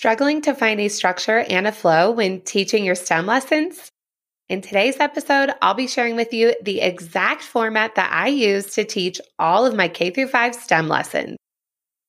Struggling to find a structure and a flow when teaching your STEM lessons? In today's episode, I'll be sharing with you the exact format that I use to teach all of my K through 5 STEM lessons.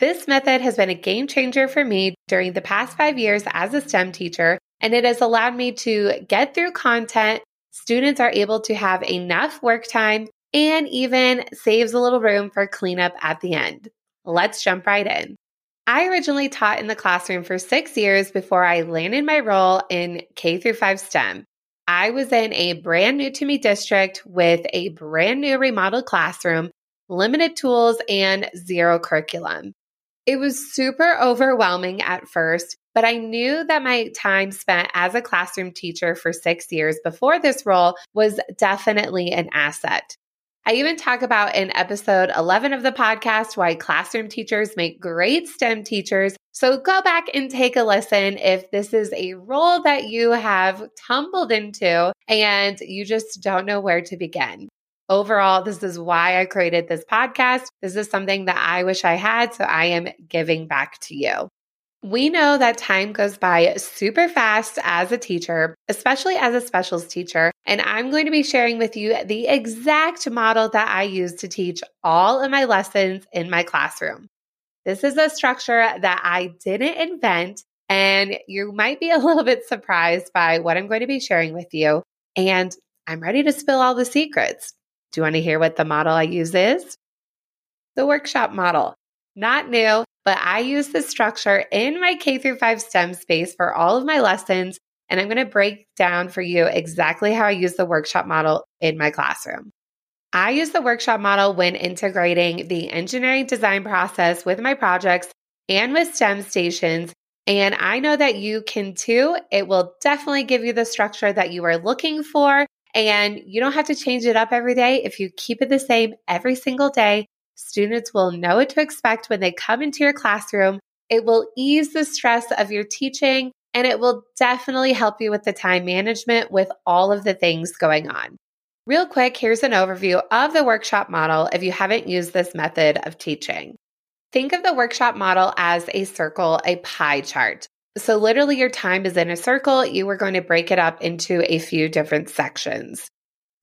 This method has been a game changer for me during the past five years as a STEM teacher, and it has allowed me to get through content. Students are able to have enough work time and even saves a little room for cleanup at the end. Let's jump right in. I originally taught in the classroom for six years before I landed my role in K through 5 STEM. I was in a brand new to me district with a brand new remodeled classroom, limited tools, and zero curriculum. It was super overwhelming at first, but I knew that my time spent as a classroom teacher for six years before this role was definitely an asset. I even talk about in episode 11 of the podcast why classroom teachers make great STEM teachers. So go back and take a listen if this is a role that you have tumbled into and you just don't know where to begin. Overall, this is why I created this podcast. This is something that I wish I had, so I am giving back to you. We know that time goes by super fast as a teacher, especially as a specials teacher. And I'm going to be sharing with you the exact model that I use to teach all of my lessons in my classroom. This is a structure that I didn't invent, and you might be a little bit surprised by what I'm going to be sharing with you. And I'm ready to spill all the secrets. Do you want to hear what the model I use is? The workshop model. Not new, but I use this structure in my K through 5 STEM space for all of my lessons. And I'm going to break down for you exactly how I use the workshop model in my classroom. I use the workshop model when integrating the engineering design process with my projects and with STEM stations. And I know that you can too. It will definitely give you the structure that you are looking for and you don't have to change it up every day. If you keep it the same every single day, students will know what to expect when they come into your classroom. It will ease the stress of your teaching and it will definitely help you with the time management with all of the things going on. Real quick, here's an overview of the workshop model if you haven't used this method of teaching. Think of the workshop model as a circle, a pie chart. So, literally, your time is in a circle. You are going to break it up into a few different sections.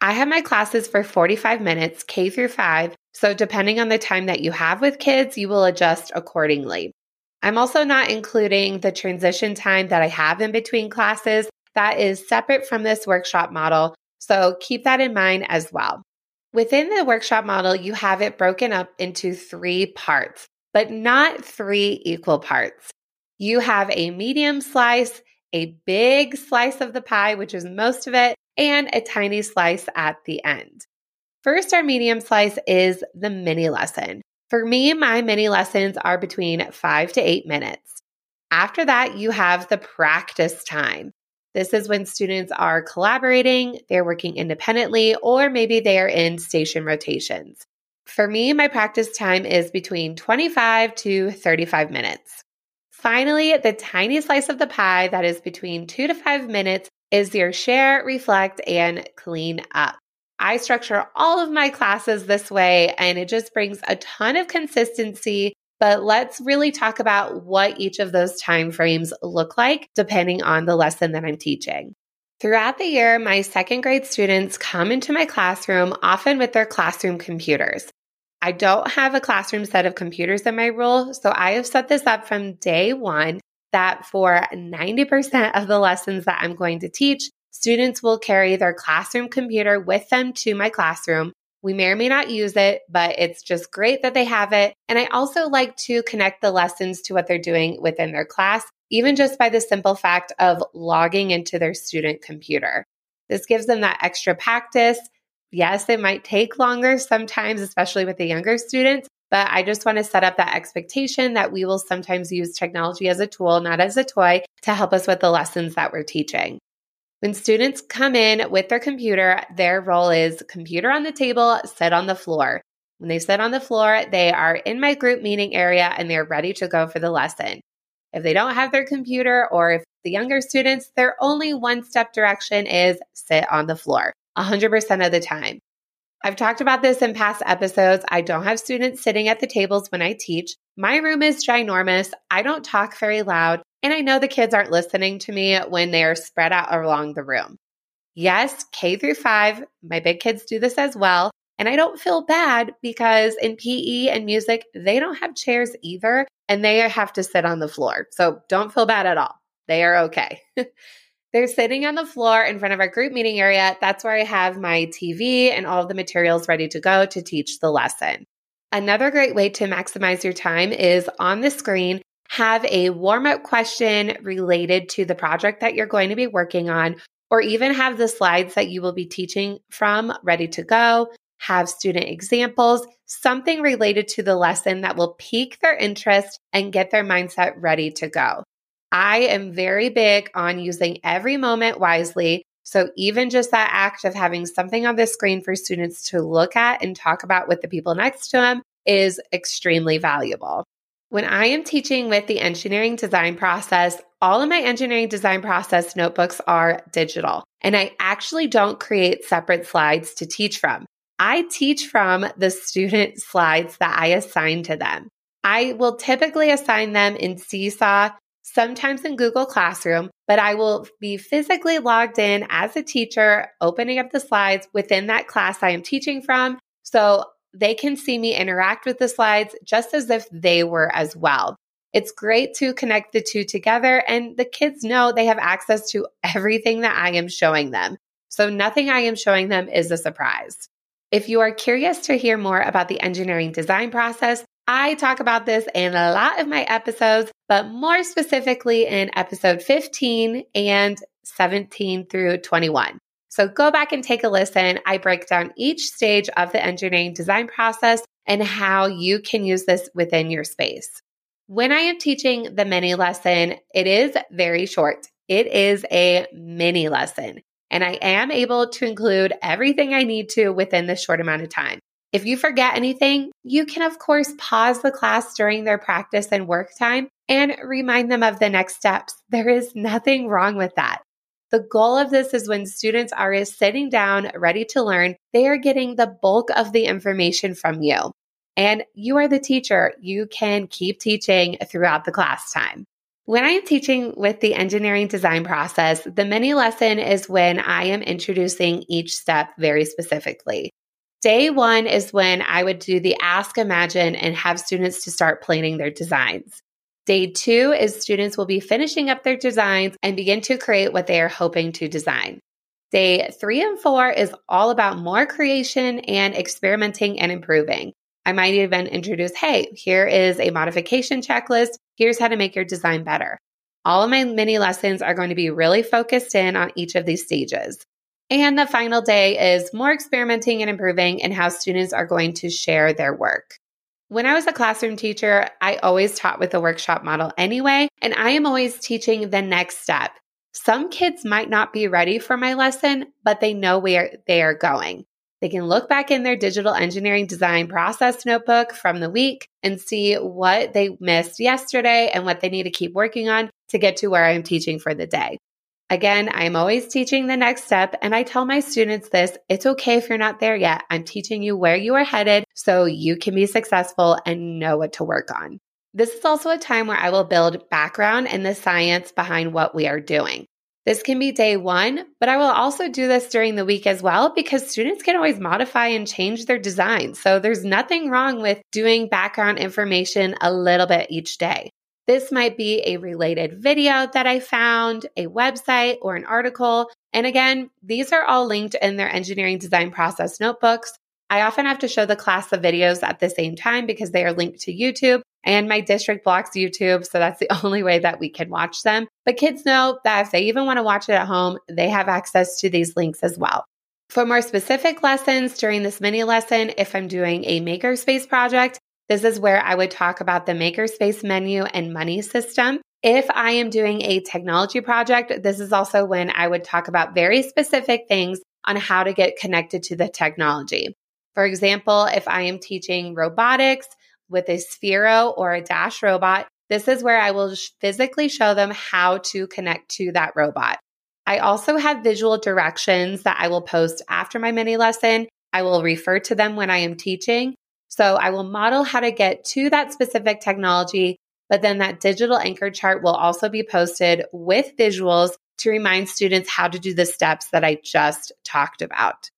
I have my classes for 45 minutes, K through 5. So, depending on the time that you have with kids, you will adjust accordingly. I'm also not including the transition time that I have in between classes. That is separate from this workshop model. So, keep that in mind as well. Within the workshop model, you have it broken up into three parts, but not three equal parts. You have a medium slice, a big slice of the pie, which is most of it, and a tiny slice at the end. First, our medium slice is the mini lesson. For me, my mini lessons are between five to eight minutes. After that, you have the practice time. This is when students are collaborating, they're working independently, or maybe they are in station rotations. For me, my practice time is between 25 to 35 minutes. Finally, the tiny slice of the pie that is between two to five minutes is your share, reflect, and clean up. I structure all of my classes this way, and it just brings a ton of consistency. But let's really talk about what each of those time frames look like depending on the lesson that I'm teaching. Throughout the year, my second grade students come into my classroom often with their classroom computers. I don't have a classroom set of computers in my role, so I have set this up from day one that for 90% of the lessons that I'm going to teach, students will carry their classroom computer with them to my classroom. We may or may not use it, but it's just great that they have it. And I also like to connect the lessons to what they're doing within their class, even just by the simple fact of logging into their student computer. This gives them that extra practice Yes, it might take longer sometimes, especially with the younger students, but I just want to set up that expectation that we will sometimes use technology as a tool, not as a toy, to help us with the lessons that we're teaching. When students come in with their computer, their role is computer on the table, sit on the floor. When they sit on the floor, they are in my group meeting area and they're ready to go for the lesson. If they don't have their computer or if the younger students, their only one step direction is sit on the floor 100% of the time. I've talked about this in past episodes. I don't have students sitting at the tables when I teach. My room is ginormous. I don't talk very loud. And I know the kids aren't listening to me when they're spread out along the room. Yes, K through five, my big kids do this as well. And I don't feel bad because in PE and music, they don't have chairs either and they have to sit on the floor. So don't feel bad at all. They are okay. They're sitting on the floor in front of our group meeting area. That's where I have my TV and all of the materials ready to go to teach the lesson. Another great way to maximize your time is on the screen, have a warm up question related to the project that you're going to be working on, or even have the slides that you will be teaching from ready to go. Have student examples, something related to the lesson that will pique their interest and get their mindset ready to go. I am very big on using every moment wisely. So, even just that act of having something on the screen for students to look at and talk about with the people next to them is extremely valuable. When I am teaching with the engineering design process, all of my engineering design process notebooks are digital, and I actually don't create separate slides to teach from. I teach from the student slides that I assign to them. I will typically assign them in Seesaw sometimes in Google Classroom, but I will be physically logged in as a teacher, opening up the slides within that class I am teaching from. So they can see me interact with the slides just as if they were as well. It's great to connect the two together, and the kids know they have access to everything that I am showing them. So nothing I am showing them is a surprise. If you are curious to hear more about the engineering design process, I talk about this in a lot of my episodes, but more specifically in episode 15 and 17 through 21. So go back and take a listen. I break down each stage of the engineering design process and how you can use this within your space. When I am teaching the mini lesson, it is very short. It is a mini lesson, and I am able to include everything I need to within this short amount of time. If you forget anything, you can, of course, pause the class during their practice and work time and remind them of the next steps. There is nothing wrong with that. The goal of this is when students are sitting down ready to learn, they are getting the bulk of the information from you. And you are the teacher. You can keep teaching throughout the class time. When I am teaching with the engineering design process, the mini lesson is when I am introducing each step very specifically. Day one is when I would do the ask, imagine, and have students to start planning their designs. Day two is students will be finishing up their designs and begin to create what they are hoping to design. Day three and four is all about more creation and experimenting and improving. I might even introduce, hey, here is a modification checklist. Here's how to make your design better. All of my mini lessons are going to be really focused in on each of these stages. And the final day is more experimenting and improving and how students are going to share their work. When I was a classroom teacher, I always taught with a workshop model anyway, and I am always teaching the next step. Some kids might not be ready for my lesson, but they know where they are going. They can look back in their digital engineering design process notebook from the week and see what they missed yesterday and what they need to keep working on to get to where I'm teaching for the day. Again, I'm always teaching the next step, and I tell my students this it's okay if you're not there yet. I'm teaching you where you are headed so you can be successful and know what to work on. This is also a time where I will build background and the science behind what we are doing. This can be day one, but I will also do this during the week as well because students can always modify and change their design. So there's nothing wrong with doing background information a little bit each day. This might be a related video that I found, a website, or an article. And again, these are all linked in their engineering design process notebooks. I often have to show the class the videos at the same time because they are linked to YouTube and my district blocks YouTube. So that's the only way that we can watch them. But kids know that if they even want to watch it at home, they have access to these links as well. For more specific lessons during this mini lesson, if I'm doing a makerspace project, This is where I would talk about the Makerspace menu and money system. If I am doing a technology project, this is also when I would talk about very specific things on how to get connected to the technology. For example, if I am teaching robotics with a Sphero or a Dash robot, this is where I will physically show them how to connect to that robot. I also have visual directions that I will post after my mini lesson. I will refer to them when I am teaching. So I will model how to get to that specific technology, but then that digital anchor chart will also be posted with visuals to remind students how to do the steps that I just talked about.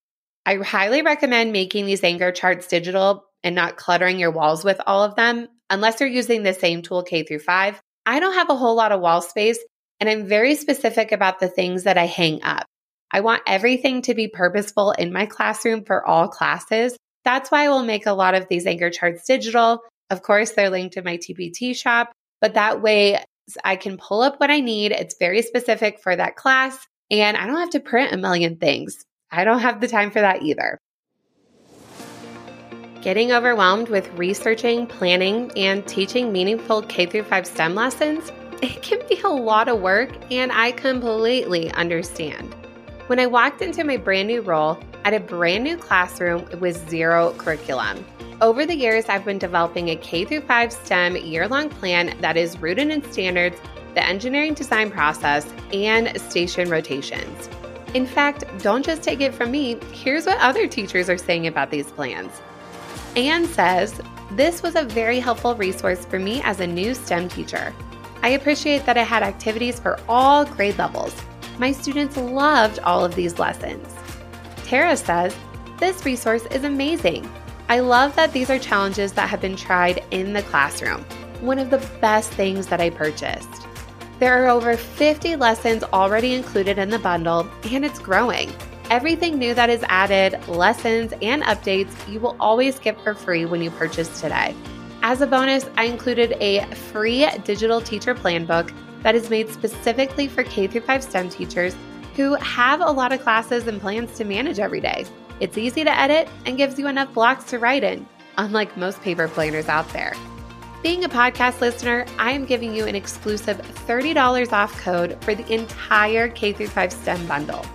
I highly recommend making these anchor charts digital and not cluttering your walls with all of them unless you're using the same tool K through 5. I don't have a whole lot of wall space and I'm very specific about the things that I hang up. I want everything to be purposeful in my classroom for all classes. That's why I will make a lot of these anchor charts digital. Of course, they're linked in my TPT shop, but that way I can pull up what I need. It's very specific for that class, and I don't have to print a million things. I don't have the time for that either. Getting overwhelmed with researching, planning, and teaching meaningful K 5 STEM lessons? It can be a lot of work, and I completely understand. When I walked into my brand new role at a brand new classroom with zero curriculum, over the years, I've been developing a K 5 STEM year long plan that is rooted in standards, the engineering design process, and station rotations. In fact, don't just take it from me. Here's what other teachers are saying about these plans. Anne says, This was a very helpful resource for me as a new STEM teacher. I appreciate that I had activities for all grade levels. My students loved all of these lessons. Tara says, This resource is amazing. I love that these are challenges that have been tried in the classroom. One of the best things that I purchased. There are over 50 lessons already included in the bundle, and it's growing. Everything new that is added, lessons, and updates, you will always get for free when you purchase today. As a bonus, I included a free digital teacher plan book that is made specifically for K 5 STEM teachers who have a lot of classes and plans to manage every day. It's easy to edit and gives you enough blocks to write in, unlike most paper planners out there. Being a podcast listener, I am giving you an exclusive $30 off code for the entire K 5 STEM bundle.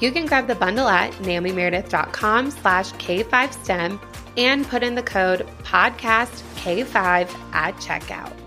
You can grab the bundle at naomimeredith.com slash K5STEM and put in the code podcastk5 at checkout.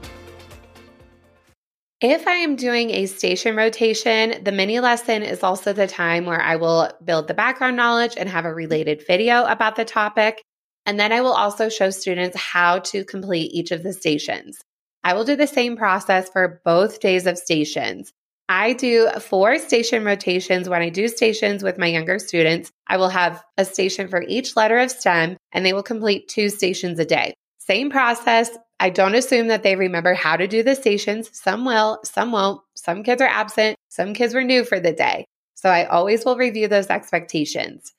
If I am doing a station rotation, the mini lesson is also the time where I will build the background knowledge and have a related video about the topic. And then I will also show students how to complete each of the stations. I will do the same process for both days of stations. I do four station rotations. When I do stations with my younger students, I will have a station for each letter of STEM and they will complete two stations a day. Same process, I don't assume that they remember how to do the stations. Some will, some won't. Some kids are absent. Some kids were new for the day. So I always will review those expectations.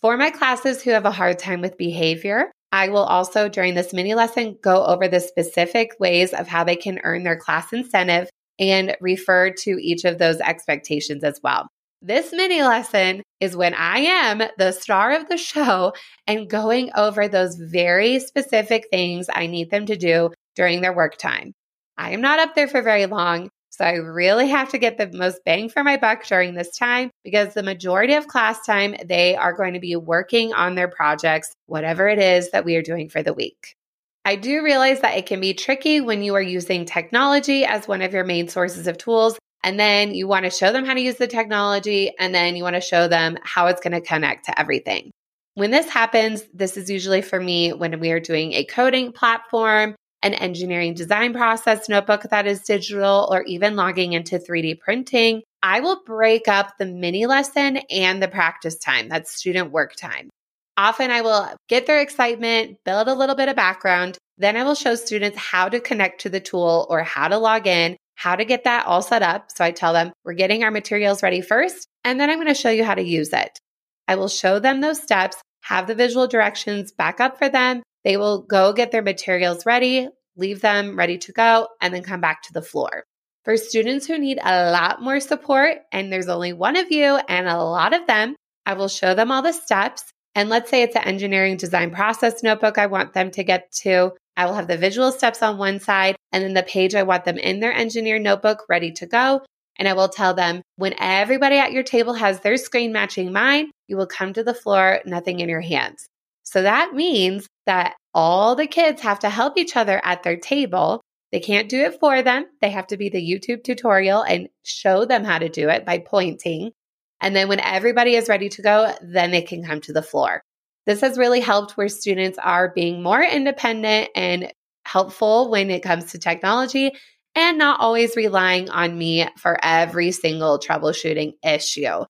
For my classes who have a hard time with behavior, I will also, during this mini lesson, go over the specific ways of how they can earn their class incentive and refer to each of those expectations as well. This mini lesson is when I am the star of the show and going over those very specific things I need them to do during their work time. I am not up there for very long, so I really have to get the most bang for my buck during this time because the majority of class time, they are going to be working on their projects, whatever it is that we are doing for the week. I do realize that it can be tricky when you are using technology as one of your main sources of tools and then you want to show them how to use the technology, and then you want to show them how it's going to connect to everything. When this happens, this is usually for me when we are doing a coding platform, an engineering design process notebook that is digital, or even logging into 3D printing. I will break up the mini lesson and the practice time, that's student work time. Often I will get their excitement, build a little bit of background, then I will show students how to connect to the tool or how to log in how to get that all set up. So I tell them we're getting our materials ready first, and then I'm going to show you how to use it. I will show them those steps, have the visual directions back up for them. They will go get their materials ready, leave them ready to go, and then come back to the floor. For students who need a lot more support, and there's only one of you and a lot of them, I will show them all the steps. And let's say it's an engineering design process notebook I want them to get to. I will have the visual steps on one side and then the page I want them in their engineer notebook ready to go. And I will tell them when everybody at your table has their screen matching mine, you will come to the floor, nothing in your hands. So that means that all the kids have to help each other at their table. They can't do it for them. They have to be the YouTube tutorial and show them how to do it by pointing. And then when everybody is ready to go, then they can come to the floor. This has really helped where students are being more independent and helpful when it comes to technology and not always relying on me for every single troubleshooting issue.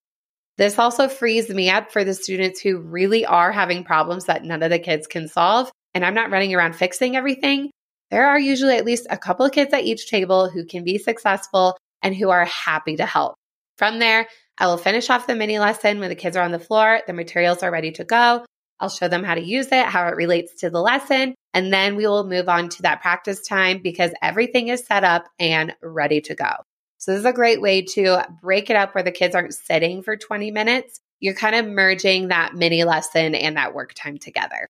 This also frees me up for the students who really are having problems that none of the kids can solve. And I'm not running around fixing everything. There are usually at least a couple of kids at each table who can be successful and who are happy to help. From there, I will finish off the mini lesson when the kids are on the floor, the materials are ready to go. I'll show them how to use it, how it relates to the lesson, and then we will move on to that practice time because everything is set up and ready to go. So, this is a great way to break it up where the kids aren't sitting for 20 minutes. You're kind of merging that mini lesson and that work time together.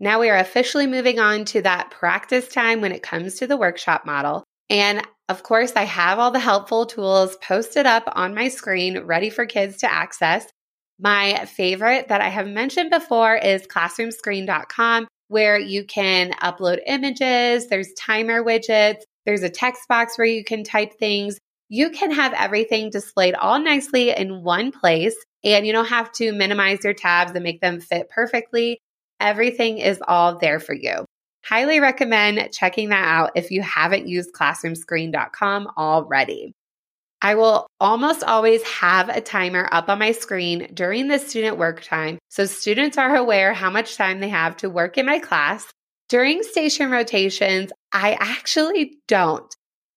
Now we are officially moving on to that practice time when it comes to the workshop model. And of course, I have all the helpful tools posted up on my screen ready for kids to access. My favorite that I have mentioned before is classroomscreen.com, where you can upload images, there's timer widgets, there's a text box where you can type things. You can have everything displayed all nicely in one place, and you don't have to minimize your tabs and make them fit perfectly. Everything is all there for you. Highly recommend checking that out if you haven't used classroomscreen.com already. I will almost always have a timer up on my screen during the student work time so students are aware how much time they have to work in my class. During station rotations, I actually don't,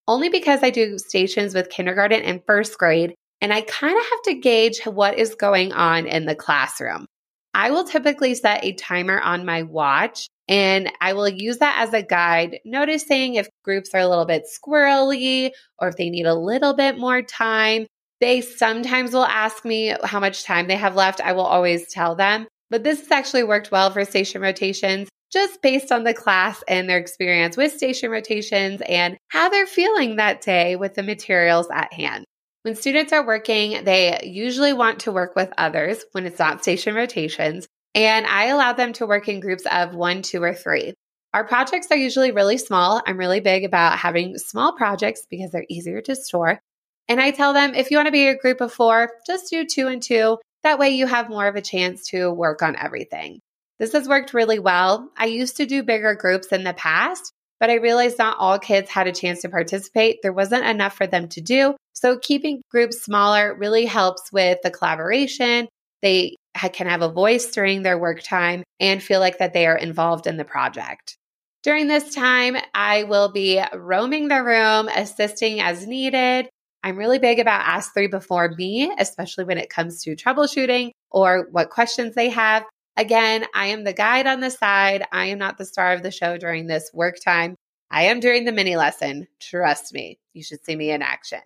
only because I do stations with kindergarten and first grade, and I kind of have to gauge what is going on in the classroom. I will typically set a timer on my watch and I will use that as a guide, noticing if groups are a little bit squirrely or if they need a little bit more time. They sometimes will ask me how much time they have left. I will always tell them. But this has actually worked well for station rotations just based on the class and their experience with station rotations and how they're feeling that day with the materials at hand. When students are working, they usually want to work with others when it's not station rotations. And I allow them to work in groups of one, two, or three. Our projects are usually really small. I'm really big about having small projects because they're easier to store. And I tell them if you want to be a group of four, just do two and two. That way you have more of a chance to work on everything. This has worked really well. I used to do bigger groups in the past, but I realized not all kids had a chance to participate. There wasn't enough for them to do. So keeping groups smaller really helps with the collaboration. They can have a voice during their work time and feel like that they are involved in the project. During this time, I will be roaming the room, assisting as needed. I'm really big about ask three before me, especially when it comes to troubleshooting or what questions they have. Again, I am the guide on the side. I am not the star of the show during this work time. I am during the mini lesson. Trust me, you should see me in action.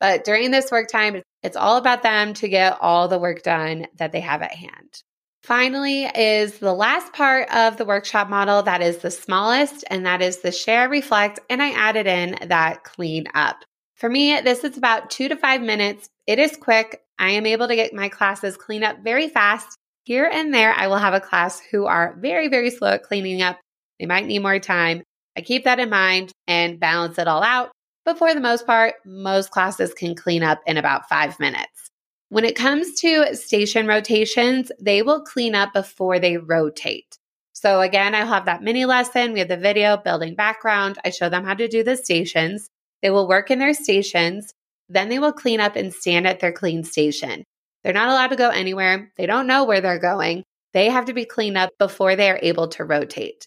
But during this work time, it's all about them to get all the work done that they have at hand. Finally, is the last part of the workshop model that is the smallest, and that is the share, reflect, and I added in that clean up. For me, this is about two to five minutes. It is quick. I am able to get my classes clean up very fast. Here and there, I will have a class who are very, very slow at cleaning up. They might need more time. I keep that in mind and balance it all out. But for the most part, most classes can clean up in about five minutes. When it comes to station rotations, they will clean up before they rotate. So again, I'll have that mini lesson. We have the video building background. I show them how to do the stations. They will work in their stations. Then they will clean up and stand at their clean station. They're not allowed to go anywhere. They don't know where they're going. They have to be cleaned up before they are able to rotate.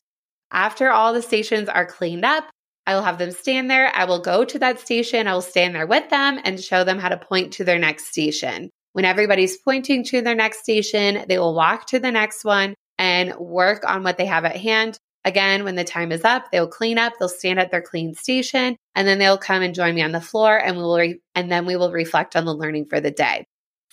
After all the stations are cleaned up, I will have them stand there. I will go to that station. I will stand there with them and show them how to point to their next station. When everybody's pointing to their next station, they will walk to the next one and work on what they have at hand. Again, when the time is up, they'll clean up, they'll stand at their clean station, and then they'll come and join me on the floor and we will re- and then we will reflect on the learning for the day.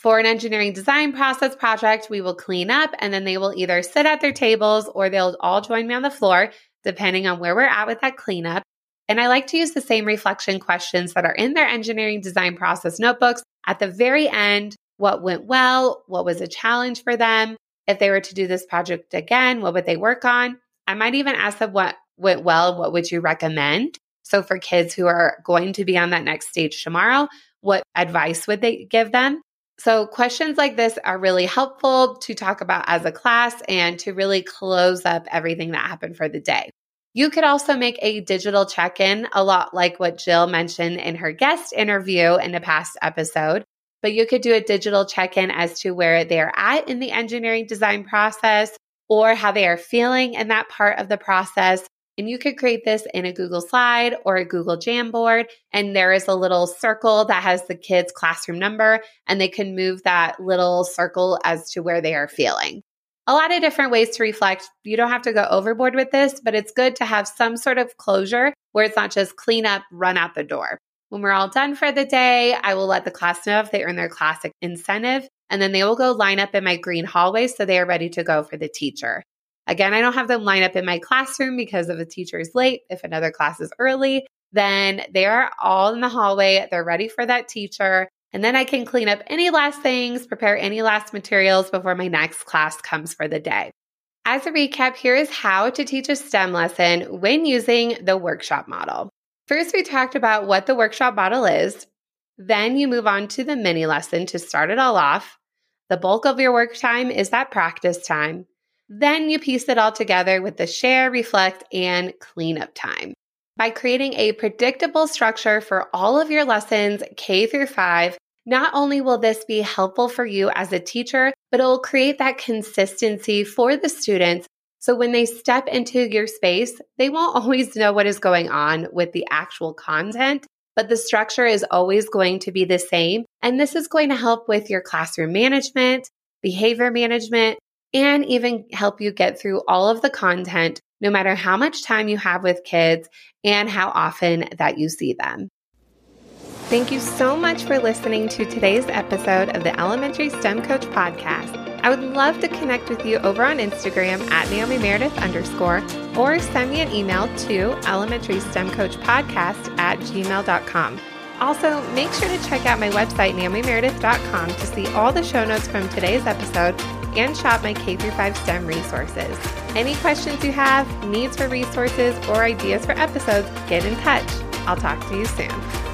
For an engineering design process project, we will clean up and then they will either sit at their tables or they'll all join me on the floor depending on where we're at with that cleanup. And I like to use the same reflection questions that are in their engineering design process notebooks at the very end. What went well? What was a challenge for them? If they were to do this project again, what would they work on? I might even ask them what went well. What would you recommend? So for kids who are going to be on that next stage tomorrow, what advice would they give them? So, questions like this are really helpful to talk about as a class and to really close up everything that happened for the day. You could also make a digital check in, a lot like what Jill mentioned in her guest interview in a past episode. But you could do a digital check in as to where they're at in the engineering design process or how they are feeling in that part of the process and you could create this in a Google Slide or a Google Jamboard. And there is a little circle that has the kid's classroom number, and they can move that little circle as to where they are feeling. A lot of different ways to reflect. You don't have to go overboard with this, but it's good to have some sort of closure where it's not just clean up, run out the door. When we're all done for the day, I will let the class know if they earn their classic incentive, and then they will go line up in my green hallway so they are ready to go for the teacher. Again, I don't have them line up in my classroom because if a teacher is late, if another class is early, then they are all in the hallway. They're ready for that teacher. And then I can clean up any last things, prepare any last materials before my next class comes for the day. As a recap, here is how to teach a STEM lesson when using the workshop model. First, we talked about what the workshop model is. Then you move on to the mini lesson to start it all off. The bulk of your work time is that practice time. Then you piece it all together with the share, reflect, and cleanup time. By creating a predictable structure for all of your lessons, K through five, not only will this be helpful for you as a teacher, but it will create that consistency for the students. So when they step into your space, they won't always know what is going on with the actual content, but the structure is always going to be the same. And this is going to help with your classroom management, behavior management, and even help you get through all of the content, no matter how much time you have with kids and how often that you see them. Thank you so much for listening to today's episode of the Elementary STEM Coach Podcast. I would love to connect with you over on Instagram at Naomi Meredith underscore or send me an email to elementary STEM Coach Podcast at gmail.com. Also, make sure to check out my website, naomimeredith.com, to see all the show notes from today's episode and shop my K 5 STEM resources. Any questions you have, needs for resources, or ideas for episodes, get in touch. I'll talk to you soon.